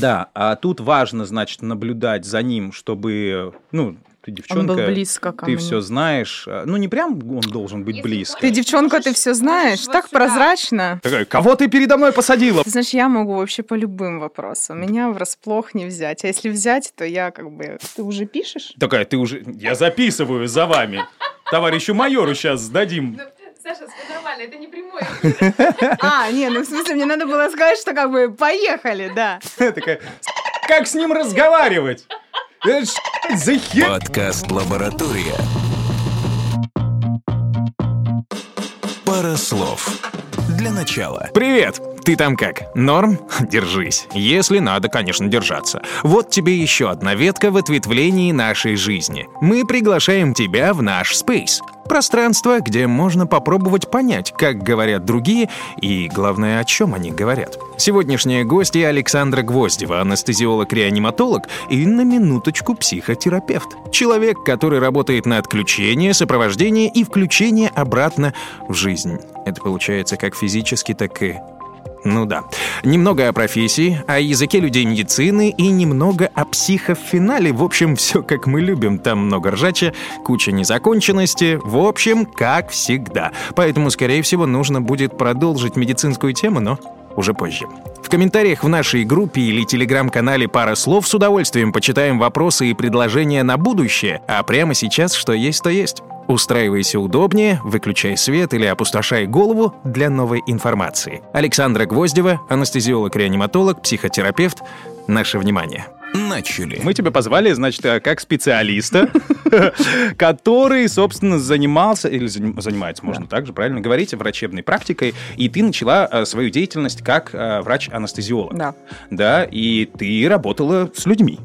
Да, а тут важно, значит, наблюдать за ним, чтобы, ну, ты девчонка, Он был близко ко ты мне. все знаешь. Ну, не прям он должен быть близко. Ты девчонка, ты все знаешь, вот так сюда. прозрачно. Такая, кого ты передо мной посадила? Ты знаешь, я могу вообще по любым вопросам. Меня врасплох не взять. А если взять, то я как бы... Ты уже пишешь? Такая, ты уже... Я записываю за вами. Товарищу майору сейчас сдадим. Саша, все нормально, это не прямой. А, не, ну в смысле, мне надо было сказать, что как бы поехали, да. Такая, как с ним разговаривать? Это ж за хер... Подкаст «Лаборатория». Пара слов. Для начала. Привет! Ты там как? Норм? Держись. Если надо, конечно, держаться. Вот тебе еще одна ветка в ответвлении нашей жизни. Мы приглашаем тебя в наш спейс. Пространство, где можно попробовать понять, как говорят другие и, главное, о чем они говорят. Сегодняшняя гостья Александра Гвоздева, анестезиолог-реаниматолог и, на минуточку, психотерапевт. Человек, который работает на отключение, сопровождение и включение обратно в жизнь. Это получается как физически, так и ну да. Немного о профессии, о языке людей медицины и немного о психофинале. В общем, все как мы любим. Там много ржача, куча незаконченности. В общем, как всегда. Поэтому, скорее всего, нужно будет продолжить медицинскую тему, но уже позже. В комментариях в нашей группе или телеграм-канале «Пара слов» с удовольствием почитаем вопросы и предложения на будущее, а прямо сейчас что есть, то есть. Устраивайся удобнее, выключай свет или опустошай голову для новой информации. Александра Гвоздева, анестезиолог-реаниматолог, психотерапевт. Наше внимание. Начали. Мы тебя позвали, значит, э, как специалиста, который, собственно, занимался, или заним- занимается, можно так же правильно говорить, врачебной практикой, и ты начала э, свою деятельность как э, врач-анестезиолог. Да. Да, и ты работала с людьми.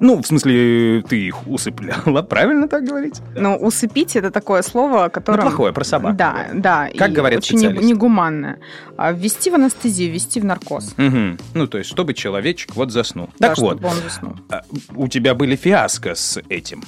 Ну, в смысле, ты их усыпляла, правильно так говорить? Но усыпить это такое слово, которое... Ну, плохое, про собак. Да, да. Как и говорят очень специалисты. негуманное. А Ввести в анестезию, ввести в наркоз. Мгм. Ну, то есть, чтобы человечек вот заснул. Да, так вот, чтобы он заснул. а, у тебя были фиаско с этим.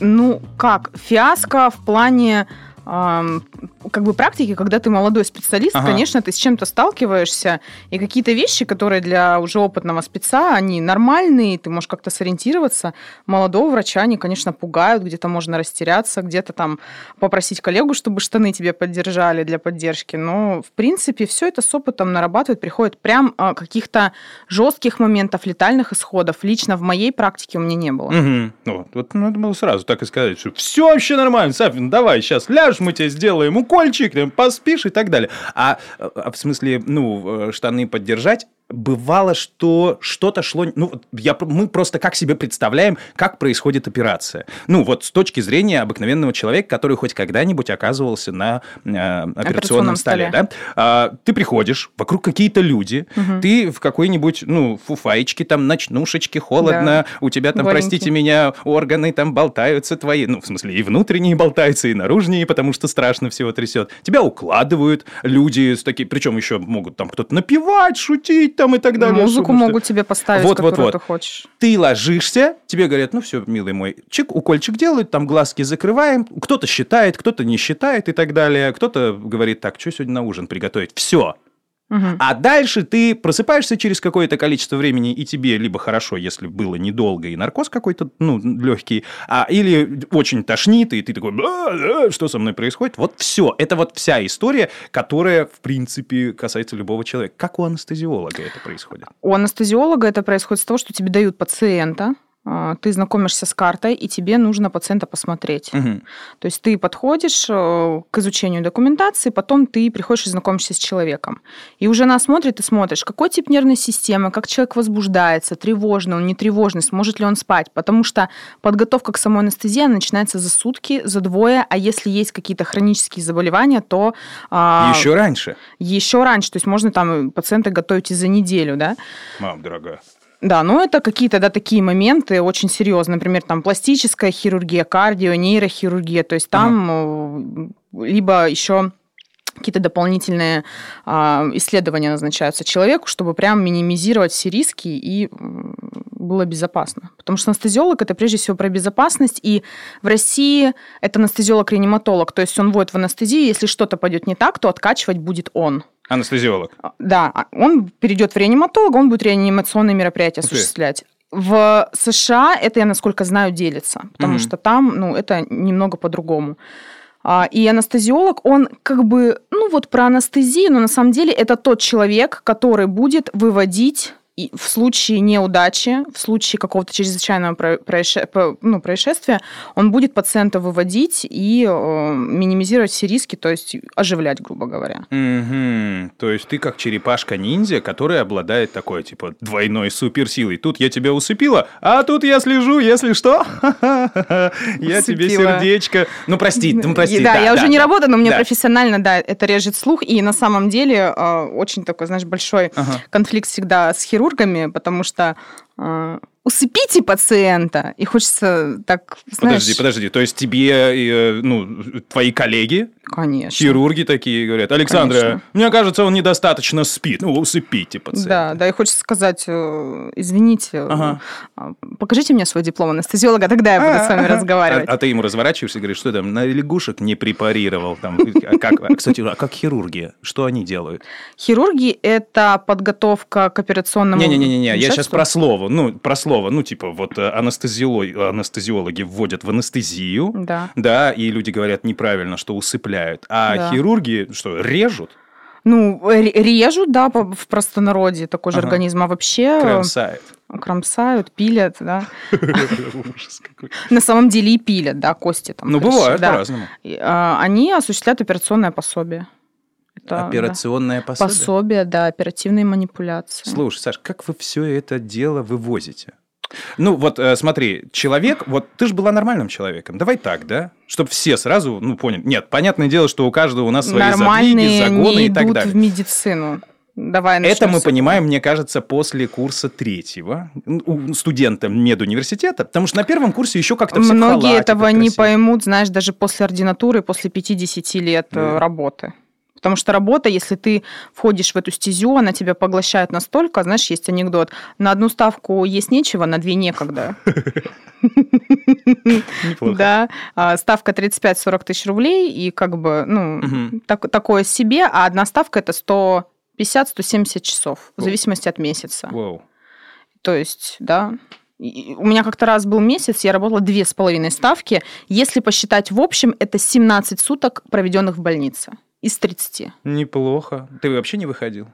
Ну, как, фиаско в плане как бы практики, когда ты молодой специалист, Ага. конечно, ты с чем-то сталкиваешься, и какие-то вещи, которые для уже опытного спеца, они нормальные, ты можешь как-то сориентироваться. Молодого врача они, конечно, пугают, где-то можно растеряться, где-то там попросить коллегу, чтобы штаны тебе поддержали для поддержки. Но, в принципе, все это с опытом нарабатывает, приходит прям а, каких-то жестких моментов, летальных исходов. Лично в моей практике у меня не было. Мгм. Ну, вот надо было сразу так и сказать, что все вообще нормально, Сафин, давай, сейчас ляжешь, мы тебе сделаем укольчик, там, поспишь и так далее. А, а в смысле, ну, э, штаны поддержать, бывало, что что-то шло... Ну, я, мы просто как себе представляем, как происходит операция. Ну, вот с точки зрения обыкновенного человека, который хоть когда-нибудь оказывался на э, операционном, Операционном столе. столе. Да? А, ты приходишь, вокруг какие-то люди, ты в какой-нибудь, ну, фуфаечке, там, ночнушечке, холодно, у тебя там, Голенький. простите меня, органы там болтаются твои, ну, в смысле, и внутренние болтаются, и наружные, потому что страшно всего трясет. Тебя укладывают люди с такими, причем еще могут там кто-то напевать, шутить там и так далее. Музыку потому что- могут тебе поставить, Вот, вот, которую вот. ты хочешь. ты ложишься, тебе говорят, ну все, милый мой, чик, укольчик делают, там глазки закрываем, кто-то считает, кто-то не считает и так далее, кто-то говорит, так, что сегодня на ужин приготовить, все. А дальше ты просыпаешься через какое-то количество времени, и тебе либо хорошо, если было недолго, и наркоз какой-то, ну, легкий, а, или очень тошнит, и ты такой, «А, а, что со мной происходит? Вот все. Это вот вся история, которая, в принципе, касается любого человека. Как у анестезиолога это происходит? У анестезиолога это происходит с того, что тебе дают пациента, ты знакомишься с картой, и тебе нужно пациента посмотреть. Мгм. То есть ты подходишь э, к изучению документации, потом ты приходишь и знакомишься с человеком. И уже на осмотре ты смотришь, какой тип нервной системы, как человек возбуждается, тревожный он, не тревожный, сможет ли он спать. Потому что подготовка к самой анестезии начинается за сутки, за двое, а если есть какие-то хронические заболевания, то а, Еще раньше, еще раньше. То есть можно там пациента готовить и за неделю, да. мам дорогая. Да, но это какие-то да, такие моменты очень серьезные. Например, там пластическая хирургия, кардио, нейрохирургия. То есть там э, либо еще какие-то дополнительные а, исследования назначаются человеку, чтобы прям минимизировать все риски и было безопасно. Потому что анестезиолог это прежде всего про безопасность, и в России это анестезиолог-реаниматолог, то есть он вводит в анестезию, если что-то пойдет не так, то откачивать будет он. Анестезиолог. А, Да, а он перейдет в реаниматолога, он будет реанимационные мероприятия ты. осуществлять. В США это, я насколько знаю, делится, потому Мгм. что там, ну, это немного по-другому. А, И анестезиолог, он как бы, ну вот про анестезию, но на самом деле это тот человек, который будет выводить и в случае неудачи, в случае какого-то чрезвычайного про- происше- по- ну, происшествия, он будет пациента выводить и э, минимизировать все риски, то есть оживлять, грубо говоря. Мгм. То есть ты как черепашка-ниндзя, которая обладает такой, типа, двойной суперсилой. Тут я тебя усыпила, а тут я слежу, если что. Я тебе сердечко. Ну, прости, ну, прости. да, я уже не работаю, но мне профессионально, да, это режет слух. И на самом деле э, очень такой, знаешь, большой конфликт всегда с хирургами, потому что э, усыпите пациента, и хочется так, знаешь... Подожди, подожди. То есть тебе, э, ну, твои коллеги, Конечно. хирурги такие говорят, Александра, Конечно. мне кажется, он недостаточно спит. Ну, усыпите Да, пациента. да, и хочется сказать, э, извините, Ага. а, покажите мне свой диплом анестезиолога, тогда я буду с вами А, разговаривать. а ты ему разворачиваешься и говоришь, что там, на лягушек не препарировал. Там, а как, а, кстати, а как хирурги? Что они делают? Хирурги – это подготовка к операционному Не-не-не, я сейчас про слово. Ну, про слово. Ну, типа, вот э, анестезиолог- анестезиологи вводят в анестезию. Да. Да, и люди говорят неправильно, что усыпляют. А Да. хирурги что, режут? Ну, ре- режут, да, в простонародье такой же Ага. организм, а вообще Кромсают. кромсают, пилят, да. Ужас какой. На самом деле и пилят, да, кости там. Ну, бывает по-разному. А, Они осуществляют операционное пособие. Это, Операционное да, пособие? пособие, да, оперативные манипуляции. Слушай, Саш, как вы все это дело вывозите? Ну, вот э, смотри, человек, вот ты же была нормальным человеком, давай так, да? Чтобы все сразу, ну, поняли. Нет, понятное дело, что у каждого у нас свои задвиги, Нормальные загоны не и так идут далее. в медицину. Давай Это начнем мы с- понимаем, мне кажется, после курса третьего студента медуниверситета, потому что на первом курсе еще как-то все Многие халате, этого не поймут, знаешь, даже после ординатуры, после 50 лет э, Да. работы. Потому что работа, если ты входишь в эту стезю, она тебя поглощает настолько, знаешь, есть анекдот, на одну ставку есть нечего, на две некогда. Да, а, ставка 35-40 тысяч рублей, и как бы, ну, такое себе, а одна ставка это 150-170 часов, в зависимости от месяца. То есть, да. У меня как-то раз был месяц, я работала две с половиной ставки. Если посчитать в общем, это 17 суток, проведенных в больнице из 30. Неплохо. Ты вообще не выходил?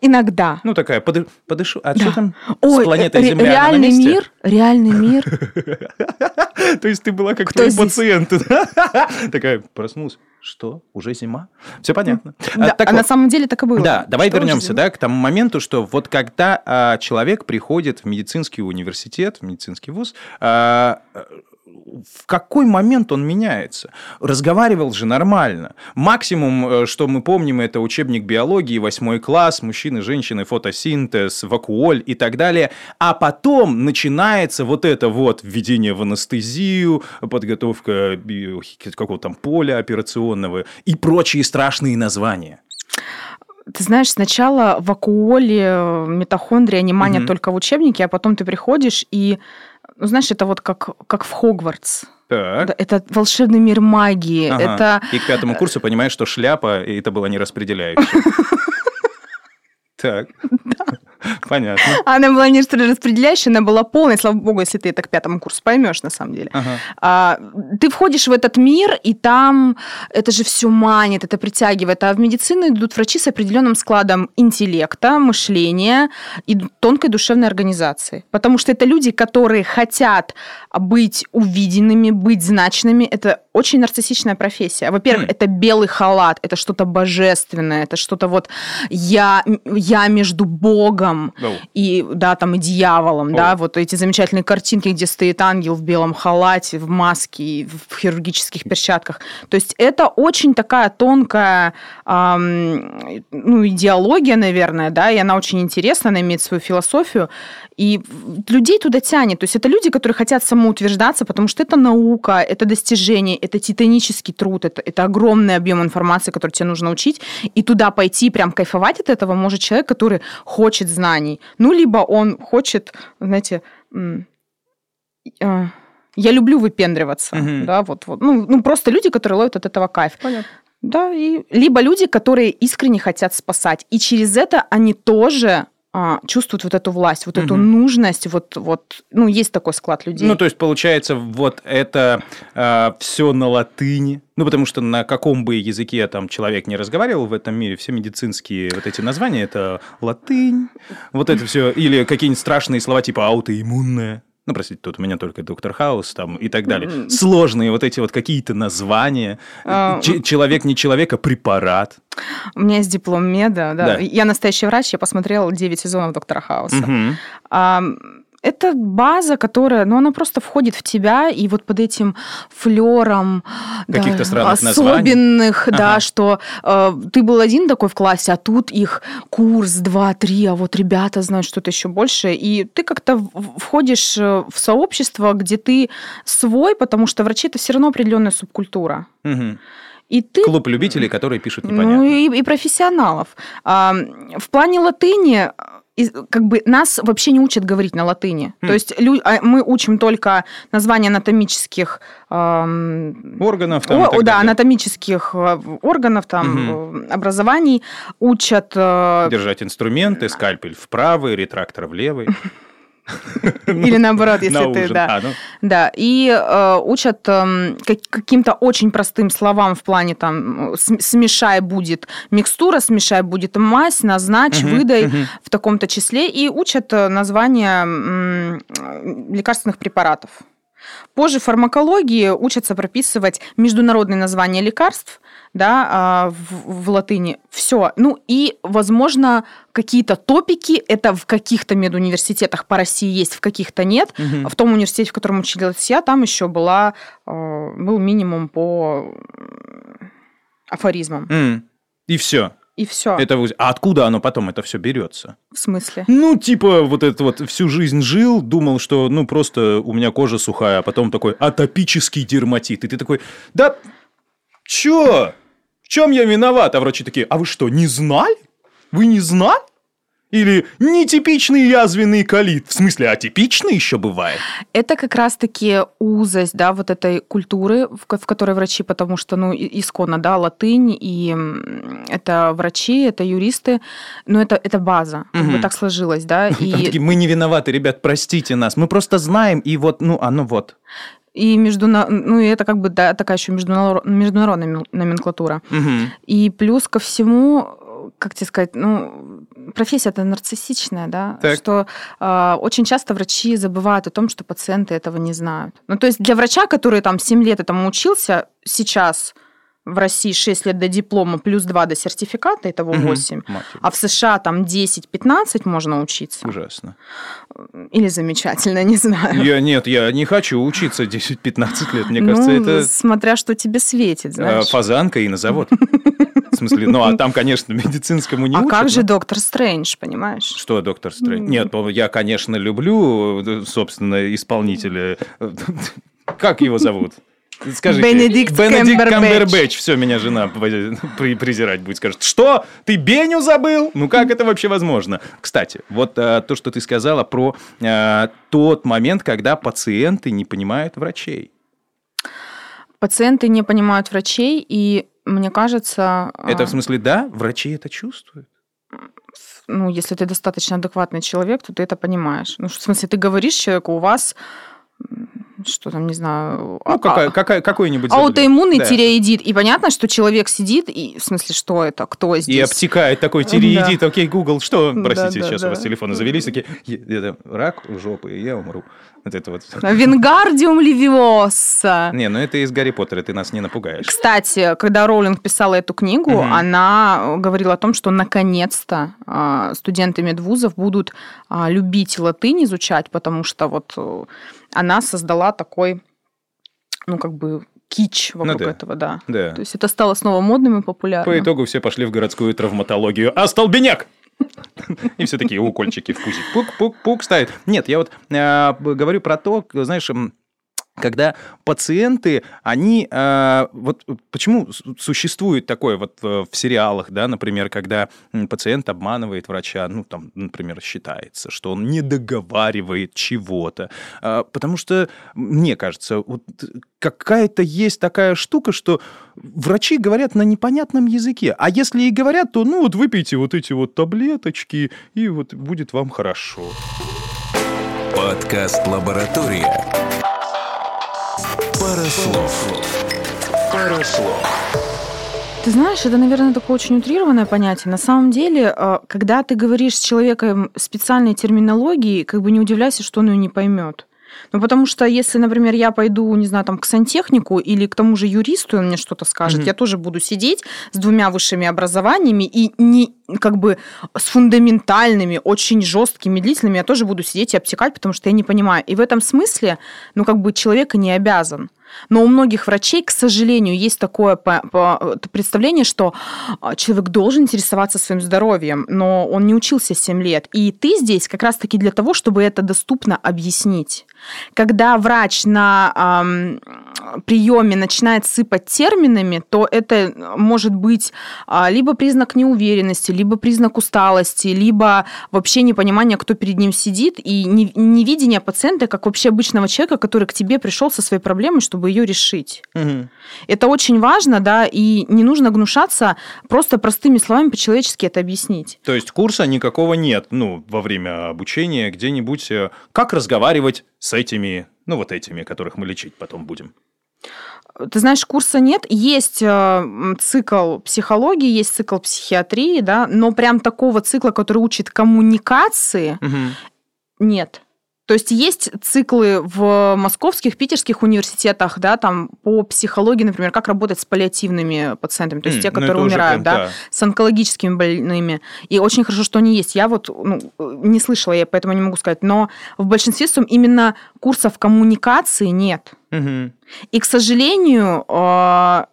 Иногда. Ну, такая, поды- подышу. А Да. что там Ой, с планетой Земля? Реальный мир, реальный мир. То есть ты была как твой пациент. да? Такая, проснулась. Что? Уже зима? Все понятно. Да, так а на самом деле так и было. Да, давай вернемся, да, к тому моменту, что вот когда а, человек приходит в медицинский университет, в медицинский вуз, а, в какой момент он меняется? Разговаривал же нормально. Максимум, э, что мы помним, это учебник биологии, восьмой класс, мужчины, женщины, фотосинтез, вакуоль и так далее. А потом начинается вот это вот введение в анестезию, подготовка какого-то там поля операционного и прочие страшные названия. Ты знаешь, сначала вакуоли, э, митохондрия, они манят Мгм. только в учебнике, а потом ты приходишь и, ну, знаешь, это вот как, как в Хогвартс. Так. Это волшебный мир магии. Ага. Это И к пятому курсу понимаешь, что шляпа, и это была не распределяющая. Так. Понятно. Она была не распределяющая, она была полная. Слава богу, если ты это к пятому курсу поймешь, на самом деле. Ага. А, ты входишь в этот мир, и там это же все манит, это притягивает. А в медицину идут врачи с определенным складом интеллекта, мышления и тонкой душевной организации. Потому что это люди, которые хотят быть увиденными, быть значными. Это очень нарциссичная профессия. Во-первых, Хм. это белый халат, это что-то божественное, это что-то вот я, я между Богом Оу. и да, там и дьяволом, О. да, вот эти замечательные картинки, где стоит ангел в белом халате, в маске, в хирургических перчатках. То есть это очень такая тонкая, ам, ну, идеология, наверное, да, и она очень интересна, она имеет свою философию, и людей туда тянет. То есть это люди, которые хотят самоутверждаться, потому что это наука, это достижение, это титанический труд, это, это огромный объем информации, который тебе нужно учить, и туда пойти прям кайфовать от этого может человек, который хочет знаний. Ну, либо он хочет, знаете, а, я люблю выпендриваться, Мгм. да, вот, вот, ну, ну, просто люди, которые ловят от этого кайф. Понятно. Да, и либо люди, которые искренне хотят спасать, и через это они тоже а, чувствуют вот эту власть, вот эту Мгм. нужность, вот, вот, ну, есть такой склад людей. Ну, то есть, получается, вот это все на латыни. Ну, потому что на каком бы языке там человек не разговаривал в этом мире, все медицинские вот эти названия это латынь, вот это все, или какие-нибудь страшные слова типа аутоиммунное. Ну, простите, тут у меня только доктор Хаус там и так далее. М. Сложные вот эти вот какие-то названия. Ч- человек не человек, а препарат. У меня есть диплом меда, да. Да. Я настоящий врач, я посмотрела 9 сезонов Доктора Хауса. Мгм. А, это база, которая, ну, она просто входит в тебя, и вот под этим флером Каких-то странных особенных, да, Ага. что э, ты был один такой в классе, а тут их курс, два, три, а вот ребята знают что-то еще больше, и ты как-то входишь э, в сообщество, где ты свой, потому что врачи это все равно определенная субкультура. И ты Клуб любителей, которые пишут ну непонятно. и, и профессионалов. А, в плане латыни из- как бы нас вообще не учат говорить на латыни. Хм. То есть лю- а мы учим только названия анатомических ам, Органов там и о, да, далее. анатомических э, органов, там, э, образований, учат... э, Держать инструменты, скальпель в правый, ретрактор в левый. Или наоборот, если На ты, ужин. да. А, ну, Да, и э, учат эм, как- каким-то очень простым словам в плане там см- смешай будет микстура, смешай будет мазь, назначь, выдай в таком-то числе, и учат э, названия э, лекарственных препаратов. Позже в фармакологии учатся прописывать международные названия лекарств, да, а, в, в латыни. Все. Ну и, возможно, какие-то топики, это в каких-то медуниверситетах по России есть, в каких-то нет. мгм. В том университете, в котором училась я, там еще была, э, был минимум по афоризмам. М. И все. И все. Это А откуда оно потом это все берется? В смысле? Ну, типа, вот это вот всю жизнь жил, думал, что, ну, просто у меня кожа сухая, а потом такой атопический дерматит. И ты такой, да, чё? В чем я виноват? А врачи такие, а вы что, не знали? Вы не знали? Или нетипичный язвенный колит? В смысле, атипичный еще бывает? Это как раз-таки узость, да, вот этой культуры, в, в которой врачи, потому что, ну, исконно, да, латынь, и это врачи, это юристы, но это, это база, как бы так сложилось, да, и, такие, мы не виноваты, ребят, простите нас. Мы просто знаем, и вот, ну, оно вот. И междуна... ну, и это как бы, да, такая еще международ- международная номен- номенклатура. Мгм. И плюс ко всему, как тебе сказать, ну, профессия-то нарциссичная, да, Так. что э, очень часто врачи забывают о том, что пациенты этого не знают. Ну, то есть для врача, который там 7 лет этому учился, сейчас в России 6 лет до диплома плюс 2 до сертификата, итого Мгм. 8, Мать а в США там 10-15 можно учиться. Ужасно. Или замечательно, не знаю. Я, нет, я не хочу учиться 10-15 лет. Мне кажется, ну, это смотря что тебе светит, э, знаешь. фазанка и на завод. В смысле, ну, а там, конечно, медицинскому не а учат, как же но- доктор Стрэндж, понимаешь? Что, доктор Стрэндж? Нет, я, конечно, люблю, э, собственно, исполнителя. Как его зовут? Скажите. Бенедикт Бенедикт Камбербэтч. Камбербэтч. Все, меня жена при- презирать будет. Скажет, что? Ты Беню забыл? Ну, как это вообще возможно? Кстати, вот э, то, что ты сказала про э, тот момент, когда пациенты не понимают врачей. Пациенты не понимают врачей, и мне кажется, Это а, в смысле, да, врачи это чувствуют? ну, если ты достаточно адекватный человек, то ты это понимаешь. Ну, в смысле, ты говоришь человеку, у вас что там, не знаю, а- Ну, какая, а- какая, какое-нибудь заболевание. аутоиммунный Да. тиреоидит. И понятно, что человек сидит, и в смысле, что это, кто здесь? И обтекает такой тиреидит. Окей, Google, что? Да, Простите, да, сейчас да. у вас телефоны завелись, такие, «Е- это рак жопы, и я умру. Вот это вот. Вингардиум левиоса. Не, ну это из Гарри Поттера, ты нас не напугаешь. Кстати, когда Роулинг писала эту книгу, Мгм. она говорила о том, что наконец-то а, студенты медвузов будут а, любить латынь изучать, потому что вот э, она создала такой, ну, как бы кич вокруг да. этого, да. Да. То есть это стало снова модным и популярным. По итогу все пошли в городскую травматологию. А столбеняк! И все такие укольчики в пузик. Пук-пук-пук ставят. Нет, я вот э, говорю про то, знаешь, когда пациенты, они, э, вот почему существует такое вот э, в сериалах, да, например, когда пациент обманывает врача, ну, там, например, считается, что он не договаривает чего-то, Э, потому что, мне кажется, вот какая-то есть такая штука, что врачи говорят на непонятном языке, а если и говорят, то, ну, вот выпейте вот эти вот таблеточки, и вот будет вам хорошо. Подкаст «Лаборатория». Парослов. Парослов. Ты знаешь, это, наверное, такое очень утрированное понятие. На самом деле, э, когда ты говоришь с человеком специальной терминологией, как бы не удивляйся, что он ее не поймет. Ну, потому что если, например, я пойду, не знаю, там, к сантехнику или к тому же юристу, и он мне что-то скажет, Мгм. я тоже буду сидеть с двумя высшими образованиями и не как бы с фундаментальными, очень жесткими, длительными, я тоже буду сидеть и обтекать, потому что я не понимаю. И в этом смысле, ну, как бы человек и не обязан. Но у многих врачей, к сожалению, есть такое представление, что а, человек должен интересоваться своим здоровьем, но он не учился 7 лет. И ты здесь как раз-таки для того, чтобы это доступно объяснить. Когда врач на ам, приеме начинает сыпать терминами, то это может быть а, либо признак неуверенности, либо признак усталости, либо вообще непонимание, кто перед ним сидит, и не- невидение пациента как вообще обычного человека, который к тебе пришел со своей проблемой, чтобы ее решить. Это очень важно, да, и не нужно гнушаться просто простыми словами по-человечески это объяснить. То есть курса никакого нет, ну, во время обучения где-нибудь, э, как разговаривать с этими, ну, вот этими, которых мы лечить потом будем. Ты знаешь, курса нет. Есть э, цикл психологии, есть цикл психиатрии, да, но прям такого цикла, который учит коммуникации, нет. То есть есть циклы в московских, питерских университетах, да, там по психологии, например, как работать с паллиативными пациентами, то есть М, те, ну, которые умирают, прям, да, да. с онкологическими больными. И очень хорошо, что они есть. Я вот ну, не слышала, я поэтому не могу сказать. Но в большинстве своем именно курсов коммуникации нет. Мгм. И, к сожалению, а,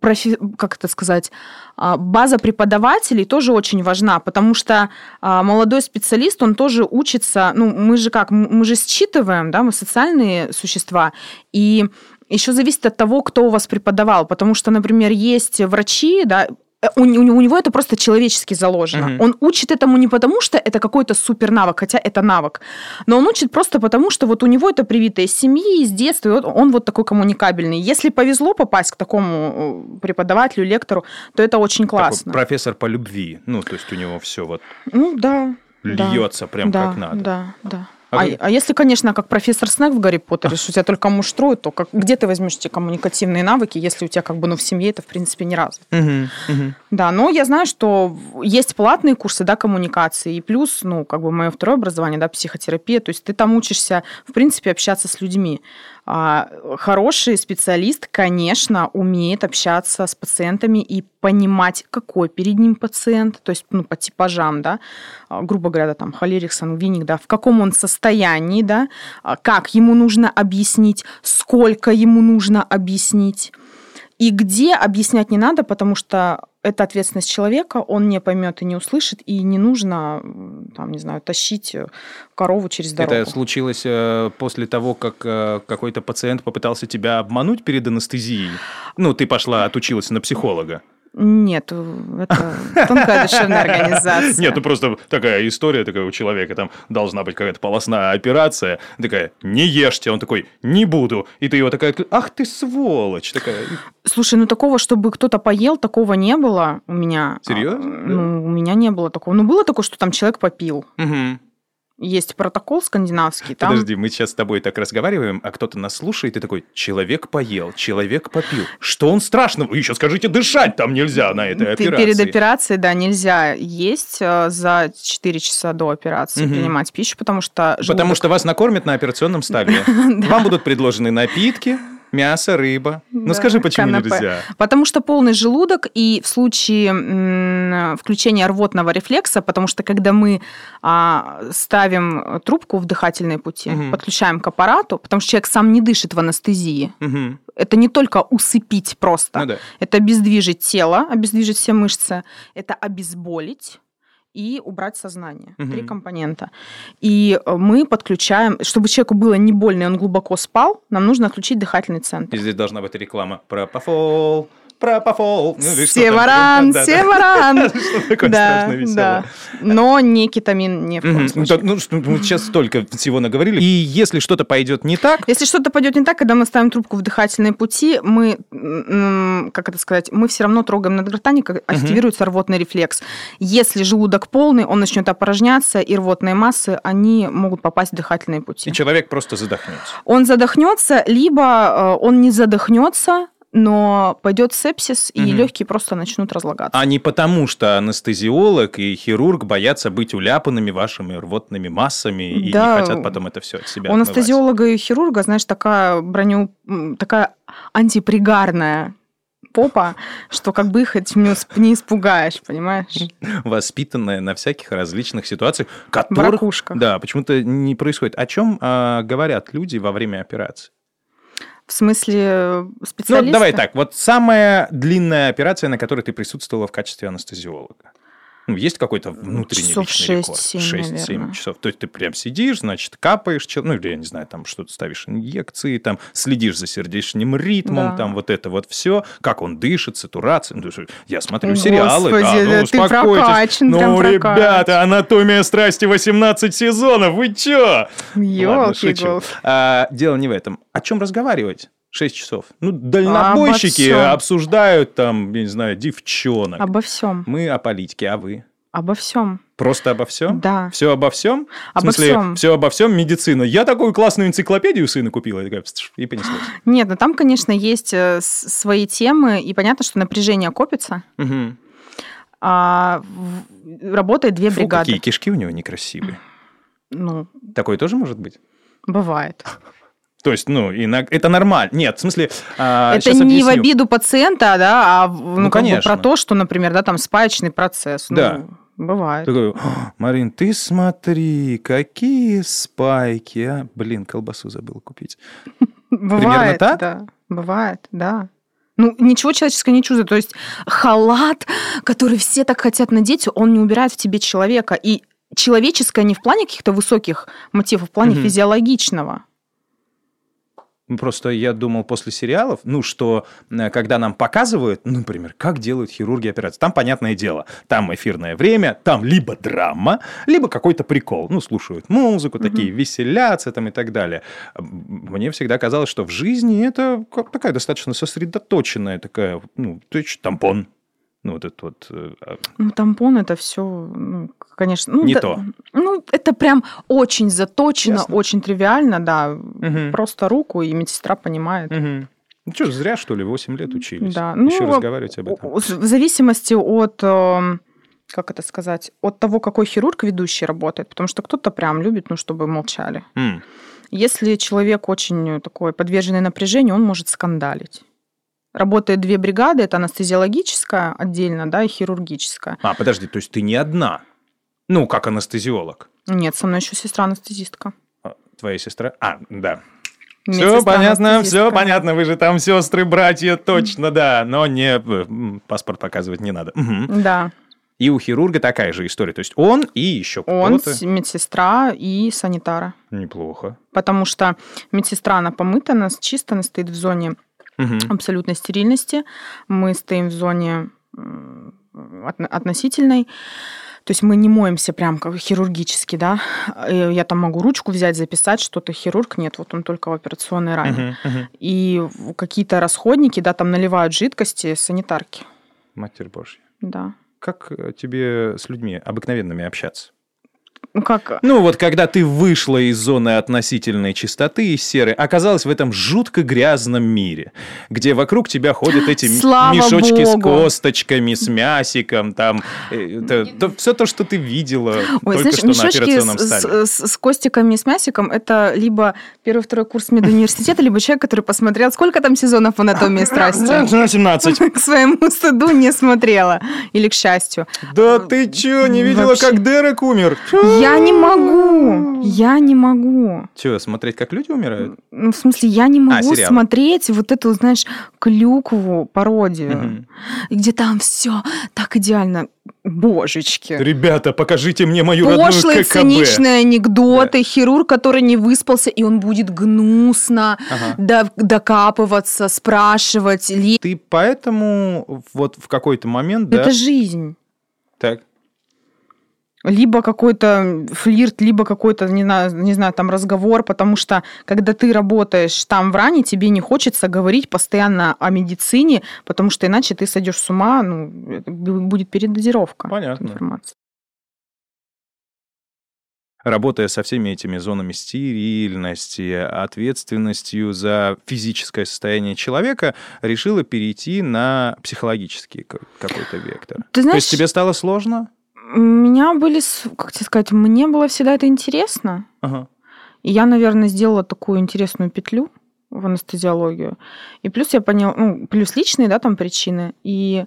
профи- как это сказать, а, база преподавателей тоже очень важна, потому что а, молодой специалист, он тоже учится, ну, мы же как, мы же считываем, да, мы социальные существа, и еще зависит от того, кто у вас преподавал, потому что, например, есть врачи, да, э, у, у него это просто человечески заложено. Мгм. Он учит этому не потому, что это какой-то супер навык, хотя это навык, но он учит просто потому, что вот у него это привито из семьи, из детства, и вот он вот такой коммуникабельный. Если повезло попасть к такому э, преподавателю, лектору, то это очень Такой классно. профессор по любви. Ну, то есть у него все вот Ну да. да, льется прям да, как надо. Да, да. А А, а если, конечно, как профессор Снег в Гарри Поттере, что тебя только муштрует, то как, где ты возьмешь эти коммуникативные навыки, если у тебя как бы ну, в семье это, в принципе, не развито? Мгм, мгм. Да, но я знаю, что есть платные курсы, да, коммуникации, и плюс, ну, как бы мое второе образование, да, психотерапия, то есть ты там учишься, в принципе, общаться с людьми. А, хороший специалист, конечно, умеет общаться с пациентами и понимать, какой перед ним пациент, то есть, ну, по типажам, да, а, грубо говоря, да, там, холерик, сангвиник, да, в каком он состоянии, да, а, как ему нужно объяснить, сколько ему нужно объяснить. И где объяснять не надо, потому что это ответственность человека, он не поймет и не услышит, и не нужно, там, не знаю, тащить э, корову через дорогу. Это случилось э, после того, как э, какой-то пациент попытался тебя обмануть перед анестезией? Ну, ты пошла, отучилась на психолога. Нет, это тонкая душевная организация. Нет, ну просто такая история такая у человека, там должна быть какая-то полостная операция, такая, не ешьте, он такой, не буду, и ты его такая, ах ты сволочь, такая, Слушай, ну такого, чтобы кто-то поел, такого не было у меня. Серьезно? А, Ну, у меня не было такого. Ну, было такое, что там человек попил. «Мгм». Есть протокол скандинавский. Там... Подожди, мы сейчас с тобой так разговариваем, а кто-то нас слушает, и такой, человек поел, человек попил. Что он страшного? Вы еще скажите, дышать там нельзя на этой Ты операции. Перед операцией, да, нельзя есть э, за 4 часа до операции, Мгм. принимать пищу, потому что Потому желудок- что вас накормят на операционном столе. Вам будут предложены напитки, мясо, рыба. Ну Да, скажи, почему канапе. нельзя? Потому что полный желудок, и в случае включения рвотного рефлекса, потому что когда мы а, ставим трубку в дыхательные пути, Мгм. подключаем к аппарату, потому что человек сам не дышит в анестезии, Мгм. это не только усыпить просто, Ну да. это обездвижить тело, обездвижить все мышцы, это обезболить, и убрать сознание. Мгм. Три компонента. И э, мы подключаем, чтобы человеку было не больно, и он глубоко спал, нам нужно отключить дыхательный центр. И здесь должна быть реклама про Пафол, про Пафол. Ну? Севаран. Севаран. Да, да. Но не кетамин, не в коем случае. Ну, сейчас столько всего наговорили. И если что-то пойдет не так, Если что-то пойдет не так, когда мы ставим трубку в дыхательные пути, мы, как это сказать, мы все равно трогаем надгортанник, активируется рвотный рефлекс. Если желудок полный, он начнет опорожняться, и рвотные массы, они могут попасть в дыхательные пути. и человек просто задохнется. Он задохнется, либо э, он не задохнется, но пойдет сепсис, и Мгм. легкие просто начнут разлагаться. А не потому, что анестезиолог и хирург боятся быть уляпанными вашими рвотными массами и Да. не хотят потом это все от себя У отмывать. анестезиолога и хирурга, знаешь, такая броню, такая антипригарная попа, что как бы их этим не испугаешь, понимаешь? Воспитанная на всяких различных ситуациях, которых... ракушках. Да, почему-то не происходит. О чем а, говорят люди во время операции? В смысле э, Ну, давай так. Вот самая длинная операция, на которой ты присутствовала в качестве анестезиолога. Ну, есть какой-то внутренний Часов личный рекорд? 6-7, 6-7 наверное. часов. То есть ты прям сидишь, значит, капаешь, ну, или, я не знаю, там что-то ставишь инъекции, там следишь за сердечным ритмом, Да. там вот это вот все, как он дышит, сатурация. Ну, я смотрю Господи, сериалы, да, да ну, ты прокачан, ну, прокачан. ребята, анатомия страсти 18 сезонов, вы чё? Ладно, шучу. А, дело не в этом. О чем разговаривать? 6 часов. Ну, дальнобойщики обсуждают там, я не знаю, девчонок. Обо всем. Мы о политике, а вы? Обо всем. Просто обо всем? Да. Все обо всем? Обо в смысле, всем. все обо всем медицина. Я такую классную энциклопедию сына купила. И, понеслось. Нет, ну там, конечно, есть э, свои темы, и понятно, что напряжение копится. Мгм. А работает две Фу, бригады. какие кишки у него некрасивые. Ну, Такое тоже может быть? бывает. То есть, ну, иног- это нормально. Нет, в смысле... а, это не в объясню. обиду пациента, да, а в- ну, Ну, конечно. про то, что, например, да, там спаечный процесс. Ну, Да. Бывает. Такой, «О, Марин, ты смотри, какие спайки, а? Блин, колбасу забыл купить. Бывает, так? да. Бывает, да. Ну, ничего человеческого не чувствует. То есть халат, который все так хотят надеть, он не убирает в тебе человека. И человеческое не в плане каких-то высоких мотивов, в плане Мгм. физиологичного. Ну, Просто я думал после сериалов, ну, что э, когда нам показывают, ну, например, как делают хирурги операции, там, понятное дело, там эфирное время, там либо драма, либо какой-то прикол. Ну, слушают музыку, такие веселятся там и так далее. Мне всегда казалось, что в жизни это такая достаточно сосредоточенная такая, ну, то есть тампон. Ну, вот этот вот... э, а, Ну, тампон это все, ну, конечно. Ну, Не да- то. Ну, это прям очень заточено, Ясно. очень тривиально, да. Мгм. Просто руку, и медсестра понимает. Мгм. Ну что, зря, что ли, 8 лет учились? Да, ну, Еще разговаривать об этом. В зависимости от, э, как это сказать, от того, какой хирург ведущий работает, потому что кто-то прям любит, ну, чтобы молчали. М. Если человек очень такой подверженный напряжению, он может скандалить. Работает две бригады, это анестезиологическая отдельно, да, и хирургическая. А, подожди, то есть ты не одна? Ну, как анестезиолог. Нет, со мной еще сестра-анестезистка. А, Твоя сестра? А, да. Все понятно, все понятно. Вы же там сестры, братья, точно, да. Но не паспорт показывать не надо. Мгм. Да, И у хирурга такая же история. То есть он и еще он, кто-то. с- медсестра и санитара. Неплохо. Потому что медсестра, она помыта, она чисто, она стоит в зоне Абсолютной стерильности. Мы стоим в зоне относительной. То есть мы не моемся прям как хирургически, да. Э, Я там могу ручку взять, записать что-то. Хирург нет, вот он только в операционной ране. Мгм, мгм. И какие-то расходники, да, там наливают жидкости, санитарки. Матерь Божья. Да. Как э, тебе с людьми обыкновенными общаться? Ну как, Ну, вот когда ты вышла из зоны относительной чистоты и серой, оказалась в этом жутко грязном мире, где вокруг тебя ходят эти Слава мешочки с Богу. косточками, с мясиком, там, все то, что ты видела Ой, только знаешь, что на мешочки операционном с, столе. с- с костиками и с мясиком это либо первый-второй курс медуниверситета, либо человек, который посмотрел, сколько там сезонов анатомии страсти. На 17. К своему стыду не смотрела. Или к счастью. Да ты чё, не видела, как Дерек умер? Я не могу. Я не могу. Че, смотреть, как люди умирают? Ну, в смысле, я не могу сериалы. смотреть вот эту, знаешь, клюкву, пародию, Мгм. где там все так идеально. Божечки. Ребята, покажите мне мою Пошлые, родную ККБ. циничные анекдоты, хирург, который не выспался, и он будет гнусно Ага. до- докапываться, спрашивать. ли- Ты поэтому вот в какой-то момент, да, Это жизнь. так, Либо какой-то флирт, либо какой-то, не знаю, не знаю, там разговор, потому что когда ты работаешь там в ране, тебе не хочется говорить постоянно о медицине, потому что иначе ты сойдешь с ума, ну, будет передозировка Понятно. информации. работая со всеми этими зонами стерильности, ответственностью за физическое состояние человека, решила перейти на психологический ка- какой-то вектор. Ты То знаешь, есть тебе стало сложно? У меня были, как тебе сказать, мне было всегда это интересно. Ага. И я, наверное, сделала такую интересную петлю в анестезиологию. И плюс я поняла, ну, плюс личные, да, там причины. И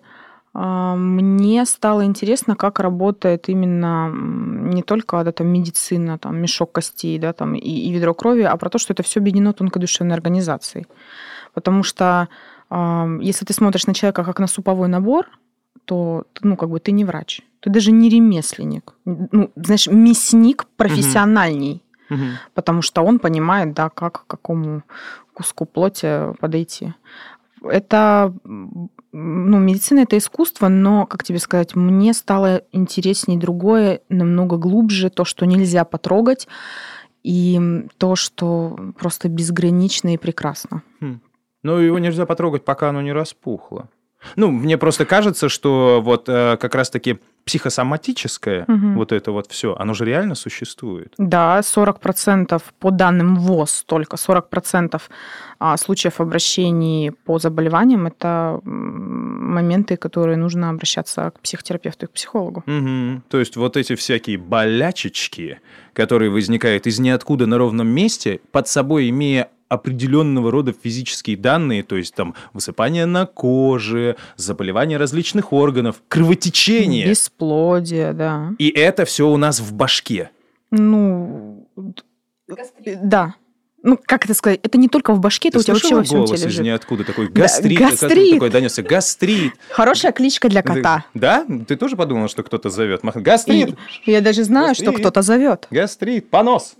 а, мне стало интересно, как работает именно не только да, там, медицина, там, мешок костей да, там, и, и ведро крови, а про то, что это все объединено тонкодушевной организацией. Потому что а, если ты смотришь на человека как на суповой набор, то ну, как бы ты не врач. Ты даже не ремесленник. Ну, знаешь, мясник профессиональней Мгм. потому что он понимает, да, как к какому куску плоти подойти. Это, ну, медицина это искусство, но, как тебе сказать, мне стало интереснее другое, намного глубже, то, что нельзя потрогать, и то, что просто безгранично и прекрасно. Ну, его нельзя потрогать, пока оно не распухло. Ну, мне просто кажется, что вот э, как раз-таки психосоматическое, Мгм. вот это вот все, оно же реально существует. Да, 40% по данным ВОЗ, только 40% а, случаев обращений по заболеваниям – это моменты, которые нужно обращаться к психотерапевту и к психологу. Мгм. То есть вот эти всякие болячечки, которые возникают из ниоткуда на ровном месте, под собой имея определенного рода физические данные, то есть там высыпание на коже, заболевания различных органов, кровотечение. Бесплодие, да. И это все у нас в башке. Ну, Гастрит. да. Ну, как это сказать? Это не только в башке, это Ты у тебя вообще во всем голос теле из ниоткуда такой Да, гастрит, гастрит. такой донесся гастрит. Хорошая кличка для кота. Да? Ты тоже подумала, что кто-то зовет? Гастрит, И я даже знаю, что Гастрит. кто-то зовет. гастрит, понос.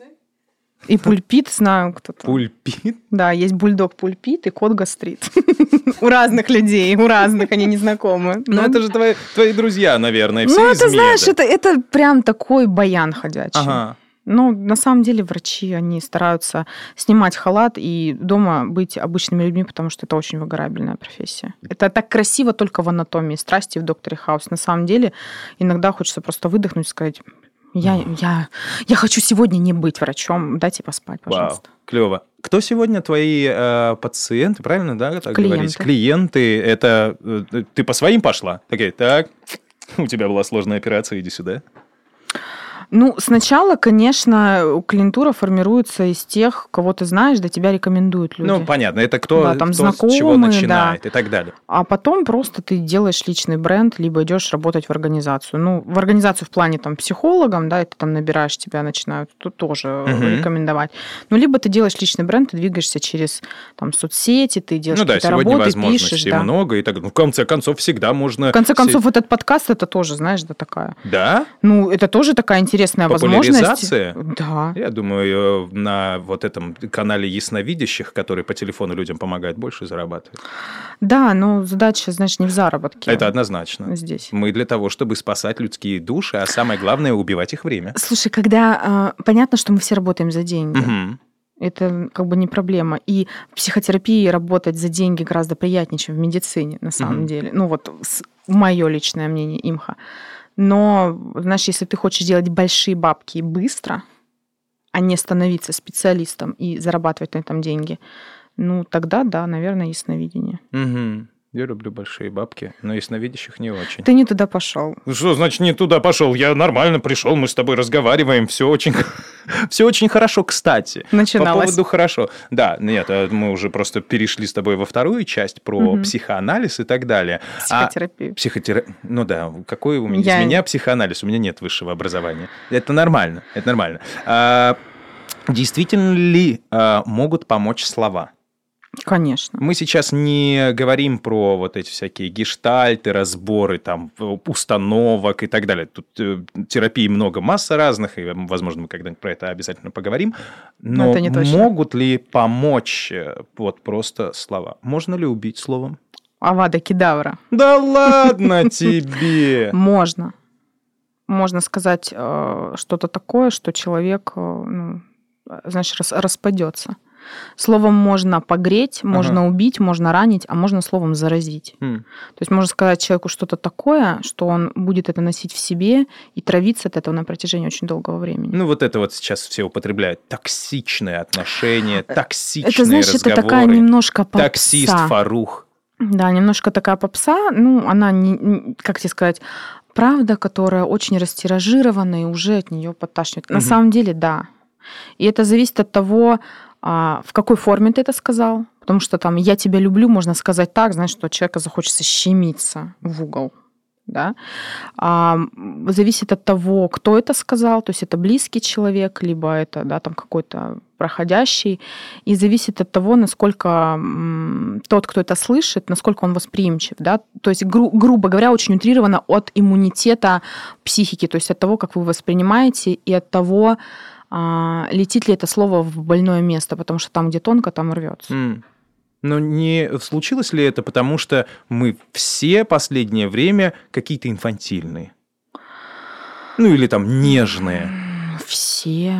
И пульпит знаю кто-то. Пульпит. Да, есть бульдог пульпит и кот гастрит. У разных людей, у разных, они незнакомы. Ну, это же твои, друзья, наверное, все Ну, это, знаешь, это, прям такой баян ходячий. Ну, на самом деле врачи, они стараются снимать халат и дома быть обычными людьми, потому что это очень выгорабельная профессия. Это так красиво только в анатомии страсти в «Докторе Хаус». На самом деле иногда хочется просто выдохнуть и сказать, я, я, я хочу сегодня не быть врачом, дайте поспать, Вау, пожалуйста. клево. Кто сегодня твои э, пациенты, правильно, да, так Клиенты. говорить? Клиенты. Это э, ты по своим пошла? Такая, так, у тебя была сложная операция, иди сюда. Ну, сначала, конечно, клиентура формируется из тех, кого ты знаешь, да тебя рекомендуют люди. Ну, понятно, это кто, Да, там кто с чего знакомые, начинает и так далее. А потом просто ты делаешь личный бренд, либо идешь работать в организацию. Ну, в организацию в плане там психологом, да, и ты там набираешь, тебя начинают тут тоже Мгм. рекомендовать. Ну, либо ты делаешь личный бренд, ты двигаешься через там соцсети, ты делаешь ну да, какие-то работы, пишешь, да. много и так далее. Ну, в конце концов, всегда можно... В конце концов, этот подкаст это тоже, знаешь, да, такая. Да? Ну, это тоже такая интересная возможность. Популяризация? Да. Я думаю, э, на вот этом канале ясновидящих, который по телефону людям помогает, больше зарабатывать. Да, но задача, знаешь, не в заработке. Это однозначно. здесь. Мы для того, чтобы спасать людские души, а самое главное убивать их время. Слушай, когда э, понятно, что мы все работаем за деньги, Мгм. это как бы не проблема. И в психотерапии работать за деньги гораздо приятнее, чем в медицине, на самом Мгм. деле. Ну вот мое личное мнение, имха. Но, знаешь, если ты хочешь делать большие бабки быстро, а не становиться специалистом и зарабатывать на этом деньги, ну тогда, да, наверное, ясновидение. Мгм. Я люблю большие бабки, но ясновидящих не очень. Ты не туда пошел. Что значит не туда пошел? Я нормально пришел, мы с тобой разговариваем, все очень Все очень хорошо, кстати. Начиналось. По поводу хорошо. Да, нет, э, мы уже просто перешли с тобой во вторую часть про Мгм. психоанализ и так далее. А Психотерапию. Психотера... Ну да, какой у меня... Я- Из меня психоанализ, у меня нет высшего образования. Это нормально, это нормально. А, действительно ли а, могут помочь слова? Конечно. Мы сейчас не говорим про вот эти всякие гештальты, разборы там установок и так далее. Тут э, терапии много, масса разных, и, возможно, мы когда-нибудь про это обязательно поговорим. Но Это не точно. могут ли помочь э, вот просто слова? Можно ли убить словом? Авада кедавра. Да ладно тебе! Можно. Можно сказать э, что-то такое, что человек, э, ну, знаешь, рас- распадется. Словом можно погреть, можно убить, можно ранить, а можно словом заразить. М. То есть можно сказать человеку что-то такое, что он будет это носить в себе и травиться от этого на протяжении очень долгого времени. Ну, вот это вот сейчас все употребляют. Токсичные отношения, токсичные это, это разговоры. такая немножко попса. Таксист Фарух. Да, немножко такая попса. Ну, она, не, как тебе сказать, правда, которая очень растиражирована, и уже от нее подташнивает. На Мгм. самом деле, да. И это зависит от того, а, в какой форме ты это сказал. Потому что там «я тебя люблю» можно сказать так, знаешь, что человека захочется щемиться в угол. Да? А, зависит от того, кто это сказал, то есть это близкий человек, либо это да, там какой-то проходящий, и зависит от того, насколько тот, кто это слышит, насколько он восприимчив. Да? То есть, гру- грубо говоря, очень утрировано от иммунитета психики, то есть от того, как вы воспринимаете, и от того, летит ли это слово в больное место, потому что там, где тонко, там рвется. М. Но не случилось ли это потому, что мы все последнее время какие-то инфантильные? Ну или там нежные. Все.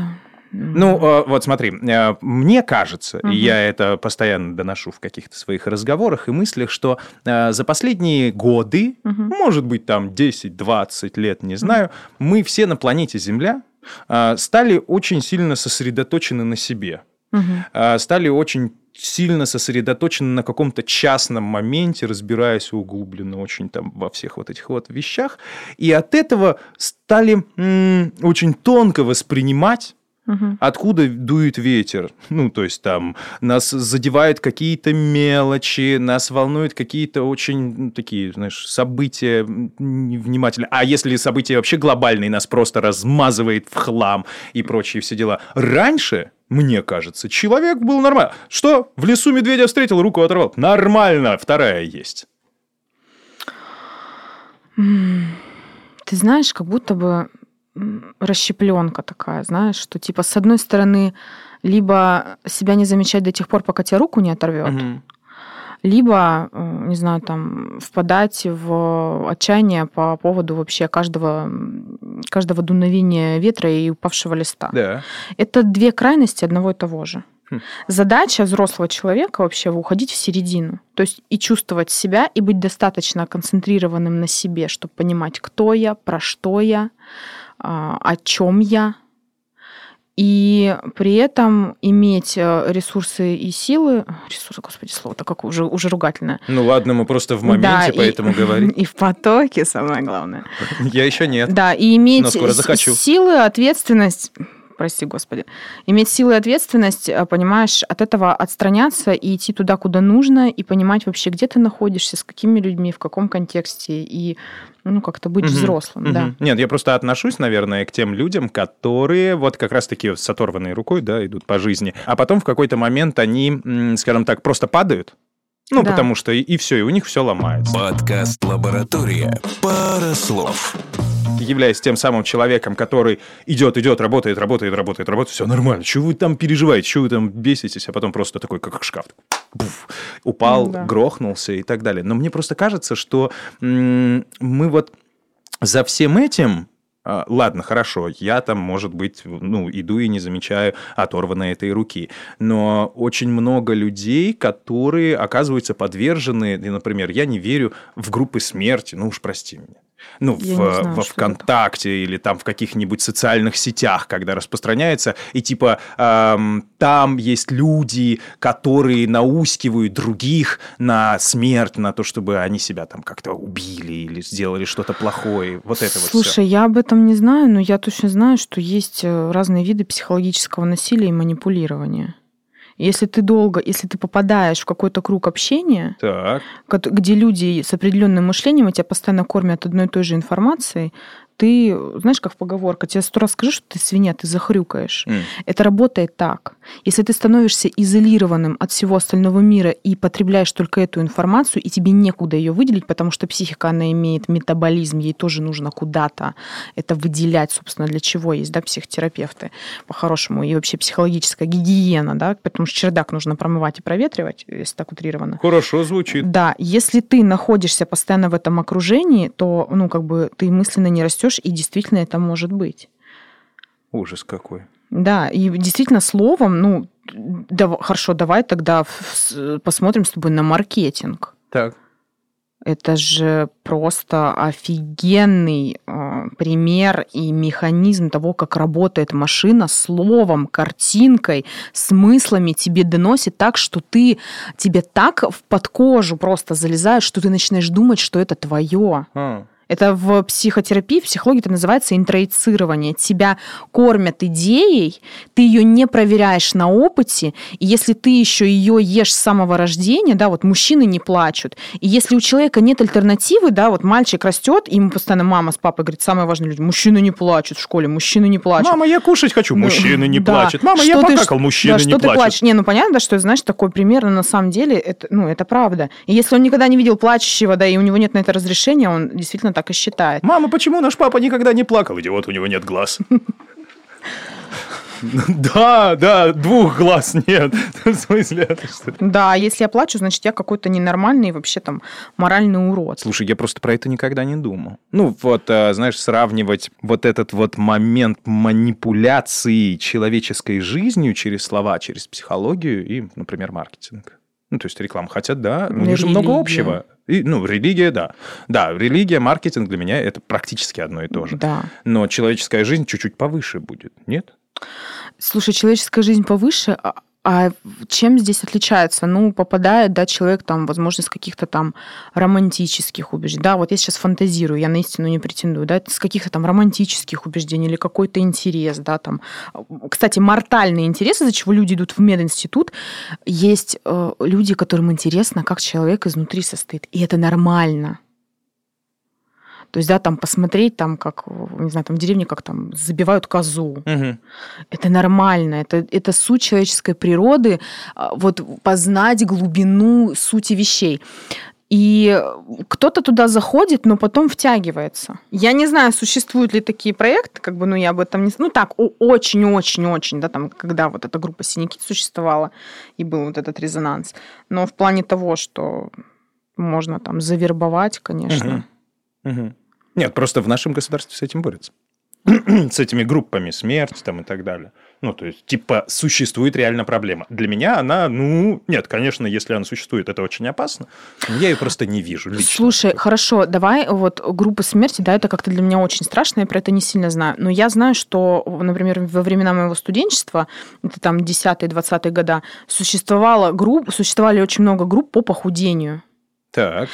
Ну, э, вот смотри, э, мне кажется, Мгм. я это постоянно доношу в каких-то своих разговорах и мыслях, что за последние годы, Мгм. может быть, там 10-20 лет, не знаю, мы все на планете Земля стали очень сильно сосредоточены на себе. А, стали очень сильно сосредоточены на каком-то частном моменте, разбираясь углубленно очень там во всех вот этих вот вещах, и от этого стали очень тонко воспринимать Мгм. откуда дует ветер. Ну, то есть там нас задевают какие-то мелочи, нас волнуют какие-то очень ну, такие, знаешь, события м, невнимательно. А если события вообще глобальные, нас просто размазывает в хлам и прочие все дела. Раньше, мне кажется, человек был нормально. Что? В лесу медведя встретил, руку оторвал. Нормально, вторая есть. Ты знаешь, как будто бы расщепленка такая, знаешь, что типа с одной стороны либо себя не замечать до тех пор, пока тебе руку не оторвет, либо, э, не знаю, там, впадать в отчаяние по поводу вообще каждого, каждого дуновения ветра и упавшего листа. Да. Это две крайности одного и того же. Хм. Задача взрослого человека вообще уходить в середину. То есть и чувствовать себя, и быть достаточно концентрированным на себе, чтобы понимать, кто я, про что я, о чем я. И при этом иметь э, ресурсы и силы... Ресурсы, господи, слово-то как уже, уже ругательное. Ну ладно, мы просто в Да, моменте, и- поэтому говорим. И в потоке, самое главное. Я еще нет. Да, и иметь силы, ответственность, прости господи, иметь силы и ответственность, э, понимаешь, от этого отстраняться и идти туда, куда нужно, и понимать вообще, где ты находишься, с какими людьми, в каком контексте, и ну, как-то быть Мгм. взрослым, да. Мгм. Нет, я просто отношусь, наверное, к тем людям, которые вот как раз-таки с оторванной рукой, да, идут по жизни, а потом в какой-то момент они, скажем так, просто падают, ну, Да. потому что и, и все, и у них все ломается. Подкаст «Лаборатория». Пара слов. Являясь тем самым человеком, который идет, идет, работает, работает, работает, работает, все нормально, чего вы там переживаете, чего вы там беситесь, а потом просто такой, как шкаф, буф, упал, Да. грохнулся и так далее. Но мне просто кажется, что мы вот за всем этим а, Ладно, хорошо, я там, может быть, ну, иду и не замечаю оторванной этой руки. Но очень много людей, которые оказываются подвержены, например, я не верю в группы смерти, ну уж прости меня. Ну, Я в, знаю, во ВКонтакте или там в каких-нибудь социальных сетях, когда распространяется, и типа эм, там есть люди, которые наускивают других на смерть, на то, чтобы они себя там как-то убили или сделали что-то плохое. Вот это вот Слушай, я об этом не знаю, но я точно знаю, что есть э, разные виды психологического насилия и манипулирования. Если ты долго, если ты попадаешь в какой-то круг общения, Так. где люди с определенным мышлением, и тебя постоянно кормят одной и той же информацией, ты, знаешь, как поговорка, тебе сто раз скажи, что ты свинья, ты захрюкаешь. М. Это работает так. Если ты становишься изолированным от всего остального мира и потребляешь только эту информацию, и тебе некуда ее выделить, потому что психика, она имеет метаболизм, ей тоже нужно куда-то это выделять, собственно, для чего есть, да, психотерапевты по-хорошему, и вообще психологическая гигиена, да, потому что чердак нужно промывать и проветривать, если так утрированно. Хорошо звучит. Да, если ты находишься постоянно в этом окружении, то, ну, как бы ты мысленно не растешь, и действительно это может быть. Ужас какой. Да, и действительно словом, ну, дав- хорошо, давай тогда посмотрим с тобой на маркетинг. Так. Это же просто офигенный э, пример и механизм того, как работает машина словом, картинкой, смыслами тебе доносит так, что ты тебе так в под кожу просто залезает, что ты начинаешь думать, что это твое. А. Это в психотерапии, в психологии это называется интроицирование. Тебя кормят идеей, ты ее не проверяешь на опыте, и если ты еще ее ешь с самого рождения, да, вот мужчины не плачут, и если у человека нет альтернативы, да, вот мальчик растет, ему постоянно мама с папой говорит, самое важное, люди, мужчины не плачут в школе, мужчины не плачут. Мама, я кушать хочу. Ну, Мужчины не да. плачут. Мама, я Что ты- покакал. Мужчины да, не что ты плачут. плачешь? Не, ну понятно, да, что знаешь, такой пример, но на самом деле это, ну, это правда. И если он никогда не видел плачущего, да, и у него нет на это разрешения, он действительно так и считает. Мама, почему наш папа никогда не плакал? Идиот, у него нет глаз. Да, да, двух глаз нет. В смысле, это что? Да, если я плачу, значит, я какой-то ненормальный вообще там моральный урод. Слушай, я просто про это никогда не думал. Ну, вот, а, знаешь, сравнивать вот этот вот момент манипуляции человеческой жизнью через слова, через психологию и, например, маркетинг. Ну, то есть реклама. Хотя, да, у них же много общего. И, ну, религия, да. Да, религия, маркетинг для меня это практически одно и то же. Да. Но человеческая жизнь чуть-чуть повыше будет, нет? Слушай, человеческая жизнь повыше, а- чем здесь отличается? Ну, попадает, да, человек там, возможно, с каких-то там романтических убеждений. Да, вот я сейчас фантазирую, я на истину не претендую, да, с каких-то там романтических убеждений или какой-то интерес, да, там. Кстати, мортальные интересы, из-за чего люди идут в мединститут, есть э, люди, которым интересно, как человек изнутри состоит. И это нормально. То есть, да, там посмотреть, там, как, не знаю, там в деревне, как там забивают козу. Мгм. Это нормально, это, это суть человеческой природы, а, вот познать глубину сути вещей. И кто-то туда заходит, но потом втягивается. Я не знаю, существуют ли такие проекты, как бы, ну, я об этом не... Ну, так, очень-очень-очень, да, там, когда вот эта группа «Синяки» существовала, и был вот этот резонанс. Но в плане того, что можно там завербовать, конечно. Мгм. Мгм. Нет, просто в нашем государстве с этим борются. с этими группами смерть там и так далее. Ну, то есть, типа, существует реально проблема. Для меня она, ну, нет, конечно, если она существует, это очень опасно. но Я ее просто не вижу лично. Слушай, хорошо, давай вот группа смерти, да, это как-то для меня очень страшно, я про это не сильно знаю. Но я знаю, что, например, во времена моего студенчества, это там 10-20-е года, существовала группа, существовали очень много групп по похудению Так.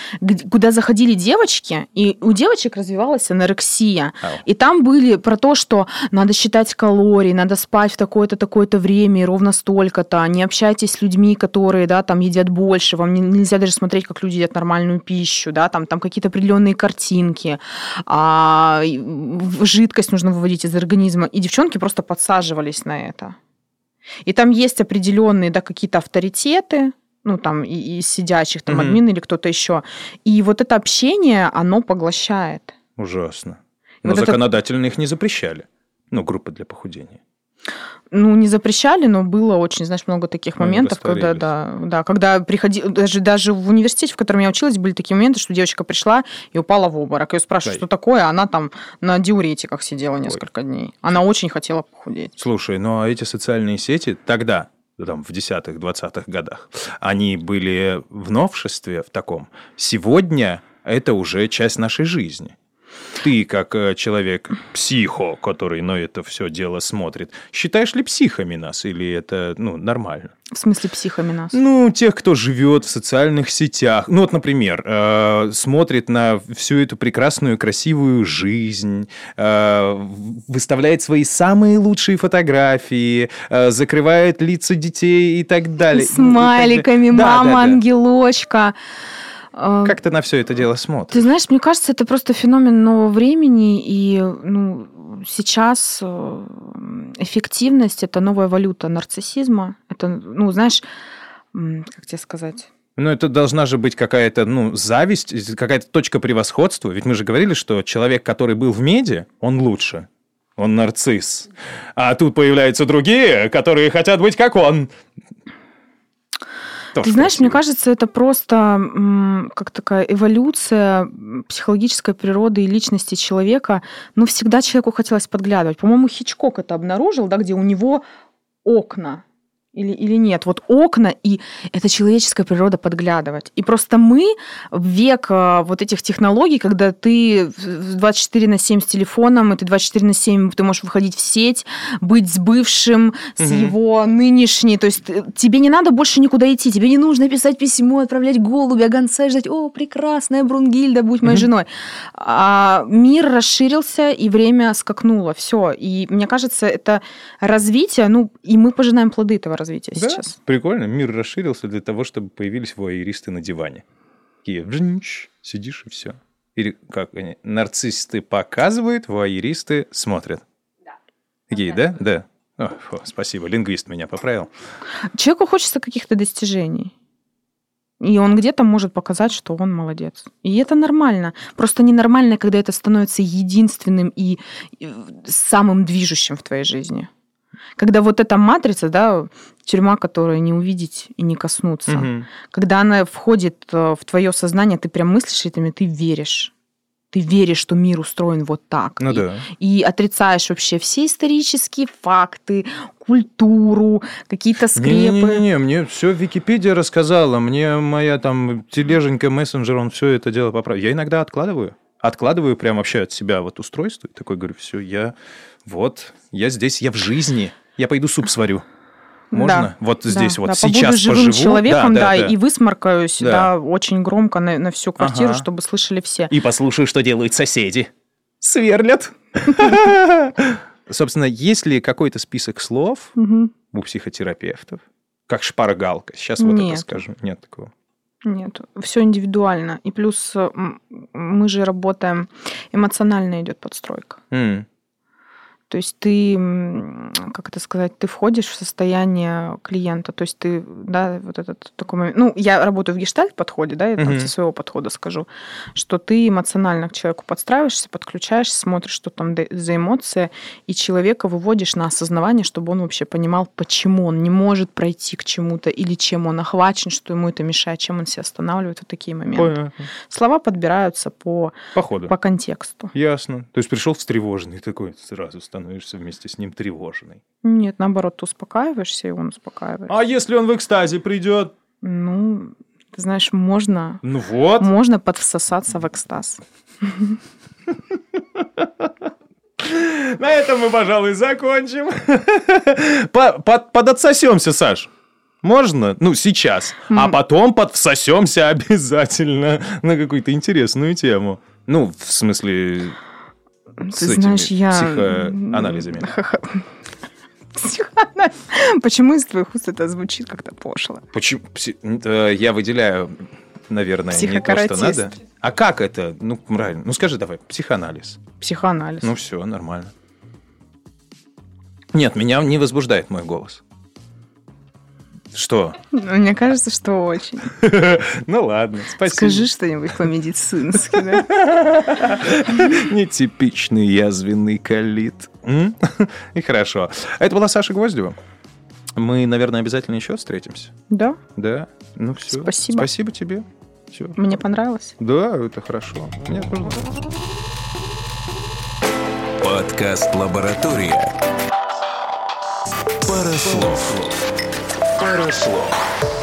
куда заходили девочки, и у девочек развивалась анорексия. Ау. И там были про то, что надо считать калории, надо спать в такое-то, такое-то время, и ровно столько-то. Не общайтесь с людьми, которые, да, там едят больше. Вам не- нельзя даже смотреть, как люди едят нормальную пищу, да, там, там какие-то определенные картинки. А, жидкость нужно выводить из организма. И девчонки просто подсаживались на это. И там есть определенные, да, какие-то авторитеты, ну, там, и, из сидящих, там, Мгм. админ или кто-то еще. И вот это общение, оно поглощает. Ужасно. Но вот это- законодательно их не запрещали. Ну, группы для похудения. Ну, не запрещали, но было очень, знаешь, много таких Ну, моментов, когда, да, да, когда приходи, даже, даже в университете, в котором я училась, были такие моменты, что девочка пришла и упала в обморок. Ее спрашивают, Ой. что такое, а она там на диуретиках сидела несколько дней. Она очень хотела похудеть. Слушай, ну а эти социальные сети тогда, там, в 10-х, 20-х годах, они были в новшестве в таком. Сегодня это уже часть нашей жизни. Ты, как э, человек психо, который на это все дело смотрит, считаешь ли психами нас или это ну, нормально? В смысле психами нас? Ну, тех, кто живет в социальных сетях. Ну, вот, например, э, смотрит на всю эту прекрасную, красивую жизнь, э, выставляет свои самые лучшие фотографии, э, закрывает лица детей и так далее. С смайликами, Да, да, мама, да. ангелочка. Э, Как ты на все это дело смотришь? Ты знаешь, мне кажется, это просто феномен нового времени, и ну, сейчас э, эффективность это новая валюта нарциссизма. Это, ну, знаешь, как тебе сказать? Ну, это должна же быть какая-то, ну, зависть, какая-то точка превосходства. Ведь мы же говорили, что человек, который был в меди, он лучше. Он нарцисс. А тут появляются другие, которые хотят быть как он. Тоже Ты знаешь, мне кажется, это просто как такая эволюция психологической природы и личности человека. Ну, всегда человеку хотелось подглядывать. По-моему, Хичкок это обнаружил, да, где у него окна. Или, или нет? Вот окна, и это человеческая природа подглядывать. И просто мы в век э, вот этих технологий, когда ты в 24 на 7 с телефоном, и ты 24 на 7 ты можешь выходить в сеть, быть с бывшим, с Мгм. его нынешней. То есть э, тебе не надо больше никуда идти, тебе не нужно писать письмо, отправлять голубя, гонца ждать, о, прекрасная Брунгильда, будь моей Мгм. женой. А мир расширился, и время скакнуло. Все. И мне кажется, это развитие, ну, и мы пожинаем плоды этого развития Да, сейчас. прикольно. Мир расширился для того, чтобы появились вуайеристы на диване. Такие, вжинч, сидишь и все. Или как они? Нарциссисты показывают, вуайеристы смотрят. Да. Такие, да? Да. О, фу, спасибо, лингвист меня поправил. Человеку хочется каких-то достижений. И он где-то может показать, что он молодец. И это нормально. Просто ненормально, когда это становится единственным и и самым движущим в твоей жизни. Когда вот эта матрица, да, тюрьма, которую не увидеть и не коснуться, Мгм. когда она входит э, в твое сознание, ты прям мыслишь этими, ты веришь. Ты веришь, что мир устроен вот так. Ну И- да. и отрицаешь вообще все исторические факты, культуру, какие-то скрепы. Не-не-не, мне все Википедия рассказала, мне моя там тележенька, мессенджер, он все это дело поправил. Я иногда откладываю. Откладываю прям вообще от себя вот устройство и такой говорю, все, я вот, я здесь, я в жизни, я пойду суп сварю. Можно? Да, Вот Да, здесь вот да, сейчас побуду живым поживу. человеком, да, да. и высморкаюсь, Да. да, очень громко на, на всю квартиру, Ага. чтобы слышали все. И послушаю, что делают соседи. Сверлят. Собственно, есть ли какой-то список слов у психотерапевтов? Как шпаргалка. Сейчас вот это скажем. Нет такого. Нет, все индивидуально. И плюс мы же работаем, эмоционально идет подстройка. М. То есть ты, как это сказать, ты входишь в состояние клиента. То есть ты, да, вот этот такой момент. Ну, я работаю в гештальт-подходе, да, я там Мгм. со своего подхода скажу, что ты эмоционально к человеку подстраиваешься, подключаешься, смотришь, что там за эмоция, и человека выводишь на осознавание, чтобы он вообще понимал, почему он не может пройти к чему-то, или чем он охвачен, что ему это мешает, чем он себя останавливает. Вот такие моменты. Понятно. Слова подбираются по, Походу. по контексту. Ясно. То есть пришел встревоженный такой, сразу становишься вместе с ним тревожный. Нет, наоборот, ты успокаиваешься, и он успокаивается. А если он в экстазе придет? Ну, ты знаешь, можно, Ну вот. можно подвсосаться в экстаз. На этом мы, пожалуй, закончим. По- под- Подотсосемся, Саш. Можно? Ну, сейчас. А потом подсосемся обязательно на какую-то интересную тему. Ну, в смысле, с Ты этими знаешь, я... психоанализами. Психоанализ. Почему из твоих уст это звучит как-то пошло? Почему? Пси- э, Я выделяю, наверное, не то, что надо. А как это? Ну, правильно. Ну, скажи давай, психоанализ. Психоанализ. Ну, все, нормально. Нет, меня не возбуждает мой голос. Что? Мне кажется, что очень. Ну ладно, спасибо. Скажи что-нибудь по-медицински. Нетипичный язвенный колит. М? И хорошо. Это была Саша Гвоздева. Мы, наверное, обязательно еще встретимся. Да, Да? Ну все. Спасибо. Спасибо тебе. Все. мне понравилось. Да, это хорошо. Мне тоже. Подкаст «Лаборатория». Пара слов. Пара слов.